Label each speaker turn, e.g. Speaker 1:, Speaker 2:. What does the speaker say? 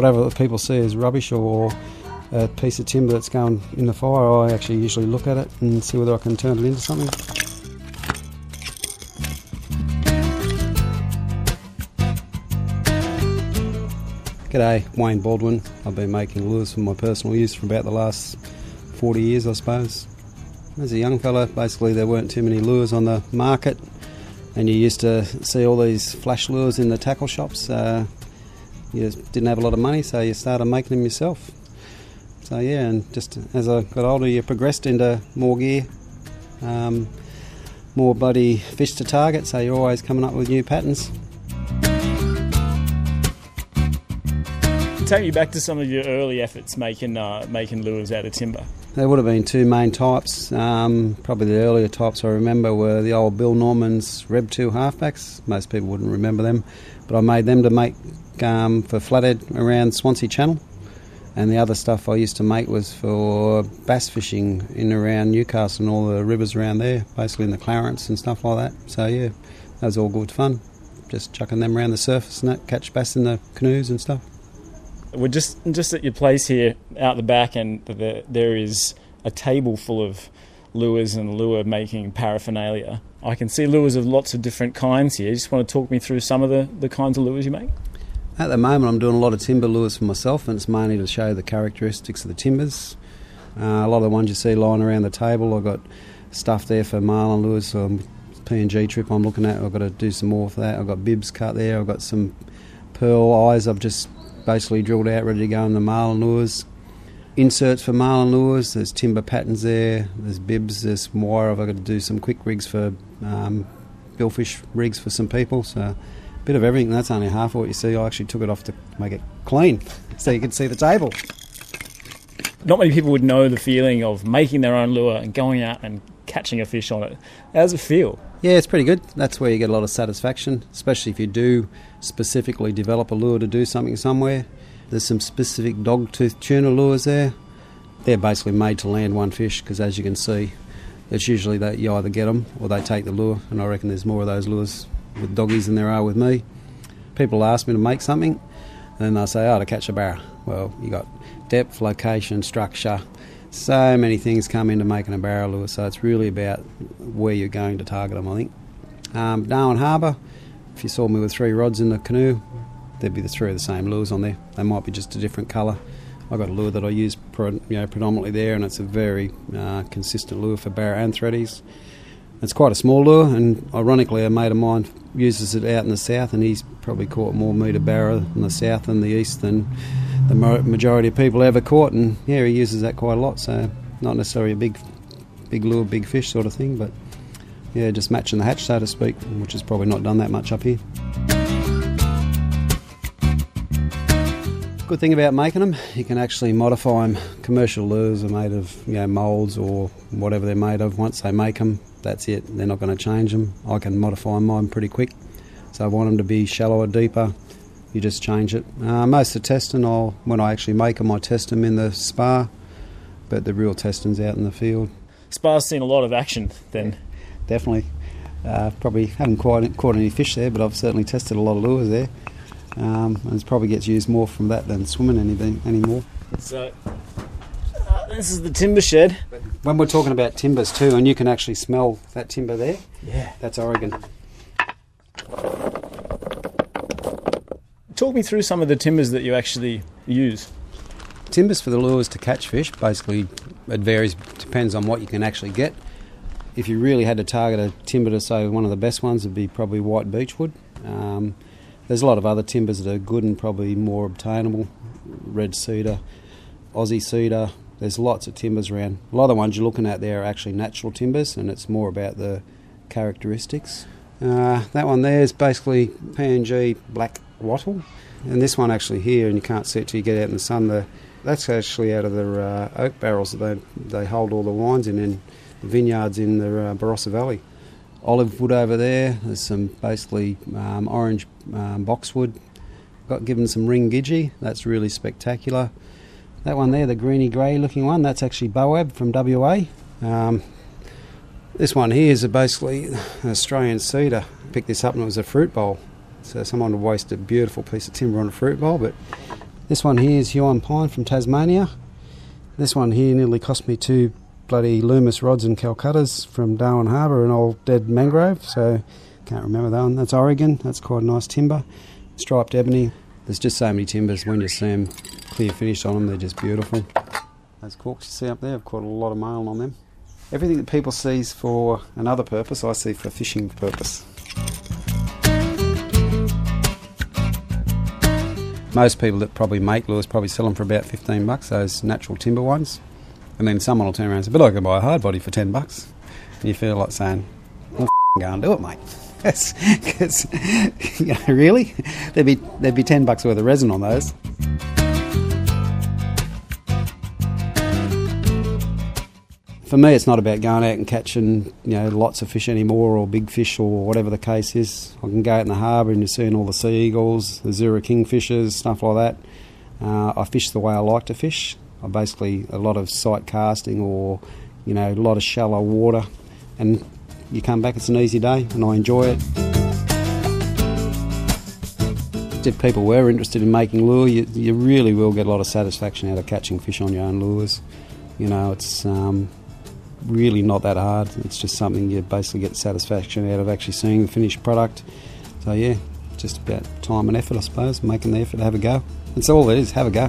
Speaker 1: whatever the people see as rubbish or a piece of timber that's going in the fire, I actually usually look at it and see whether I can turn it into something. G'day, Wayne Baldwin. I've been making lures for my personal use for about the last 40 years, I suppose. As a young fella, basically there weren't too many lures on the market, and you used to see all these flash lures in the tackle shops. Uh, you didn't have a lot of money, so you started making them yourself. So yeah, and just as I got older, you progressed into more gear, um, more bloody fish to target. So you're always coming up with new patterns.
Speaker 2: Take me back to some of your early efforts making uh, making lures out of timber.
Speaker 1: There would have been two main types. Um, probably the earlier types I remember were the old Bill Norman's Reb 2 halfbacks. Most people wouldn't remember them, but I made them to make um, for flathead around Swansea Channel. And the other stuff I used to make was for bass fishing in around Newcastle and all the rivers around there, basically in the Clarence and stuff like that. So yeah, that was all good fun. Just chucking them around the surface and that, catch bass in the canoes and stuff.
Speaker 2: We're just just at your place here out the back, and the, there is a table full of lures and lure making paraphernalia. I can see lures of lots of different kinds here. You just want to talk me through some of the, the kinds of lures you make?
Speaker 1: At the moment, I'm doing a lot of timber lures for myself, and it's mainly to show the characteristics of the timbers. Uh, a lot of the ones you see lying around the table, I've got stuff there for marlin lures. So PNG trip I'm looking at, I've got to do some more for that. I've got bibs cut there. I've got some pearl eyes. I've just basically drilled out, ready to go in the marlin lures. Inserts for marlin lures, there's timber patterns there, there's bibs, there's wire. I've got to do some quick rigs for um, billfish rigs for some people. So a bit of everything. That's only half of what you see. I actually took it off to make it clean so you can see the table.
Speaker 2: Not many people would know the feeling of making their own lure and going out and catching a fish on it. How does it feel?
Speaker 1: Yeah, it's pretty good. That's where you get a lot of satisfaction, especially if you do specifically develop a lure to do something somewhere. There's some specific dogtooth tuna lures there. They're basically made to land one fish because, as you can see, it's usually that you either get them or they take the lure, and I reckon there's more of those lures with doggies than there are with me. People ask me to make something, and then they'll say, "Oh, to catch a barra." Well, you got depth, location, structure. So many things come into making a barra lure, so it's really about where you're going to target them. I think. Um, Darwin Harbour, if you saw me with three rods in the canoe, there'd be the three of the same lures on there. They might be just a different colour. I've got a lure that I use you know, predominantly there, and it's a very uh, consistent lure for barra and threadies. It's quite a small lure, and ironically, a mate of mine uses it out in the south, and he's probably caught more metre barra in the south and the east than the majority of people ever caught. And yeah, he uses that quite a lot. So not necessarily a big, big lure, big fish sort of thing, but yeah, just matching the hatch, so to speak, which is probably not done that much up here. Good thing about making them, you can actually modify them. Commercial lures are made of you know moulds or whatever they're made of. Once they make them, that's it. They're not going to change them. I can modify mine pretty quick. So I want them to be shallower, deeper. You just change it. Uh, most of the testing, I'll when I actually make them, I test them in the spa, but the real testing's out in the field.
Speaker 2: Spa's seen a lot of action then.
Speaker 1: Definitely. Uh, probably haven't quite caught any fish there, but I've certainly tested a lot of lures there. Um, and it probably gets used more from that than swimming anything anymore.
Speaker 2: So uh, this is the timber shed.
Speaker 1: When we're talking about timbers too, and you can actually smell that timber there.
Speaker 2: Yeah,
Speaker 1: that's Oregon.
Speaker 2: Talk me through some of the timbers that you actually use.
Speaker 1: Timbers for the lures to catch fish. Basically, it varies. Depends on what you can actually get. If you really had to target a timber to say one of the best ones would be probably white beechwood. Um, there's a lot of other timbers that are good and probably more obtainable. Red cedar, Aussie cedar. There's lots of timbers around. A lot of the ones you're looking at there are actually natural timbers, and it's more about the characteristics. Uh, that one there is basically PNG black wattle, and this one actually here, and you can't see it till you get out in the sun. The, that's actually out of the uh, oak barrels that they they hold all the wines in in the vineyards in the uh, Barossa Valley olive wood over there. There's some basically um, orange um, boxwood. Got given some ring gidgee. That's really spectacular. That one there, the greeny grey looking one, that's actually Boab from WA. Um, this one here is a basically an Australian cedar. Picked this up and it was a fruit bowl. So someone would waste a beautiful piece of timber on a fruit bowl, but This one here is Huon Pine from Tasmania. This one here nearly cost me two bloody Loomis rods and Calcuttas from Darwin Harbour, an old dead mangrove. So can't remember that one. That's Oregon. That's quite a nice timber. Striped ebony. There's just so many timbers. When you see them clear finished on them, they're just beautiful. Those corks you see up there, I've got a lot of mail on them. Everything that people sees for another purpose, I see for fishing purpose. Most people that probably make lures probably sell them for about 15 bucks, those natural timber ones. And then someone will turn around and say, but I can buy a hard body for 10 bucks. And you feel like saying, well, go and do it, mate. Because, you know, really? There'd be, there'd be 10 bucks worth of resin on those. For me, it's not about going out and catching, you know, lots of fish anymore or big fish or whatever the case is. I can go out in the harbour and you're seeing all the sea eagles, the zebra kingfishers, stuff like that. Uh, I fish the way I like to fish. I basically a lot of sight casting or, you know, a lot of shallow water, and you come back. It's an easy day, and I enjoy it. If people were interested in making lure, you, you really will get a lot of satisfaction out of catching fish on your own lures. You know, it's um, really not that hard. It's just something you basically get satisfaction out of actually seeing the finished product. So yeah, just about time and effort, I suppose, making the effort to have a go. That's all it is. Have a go.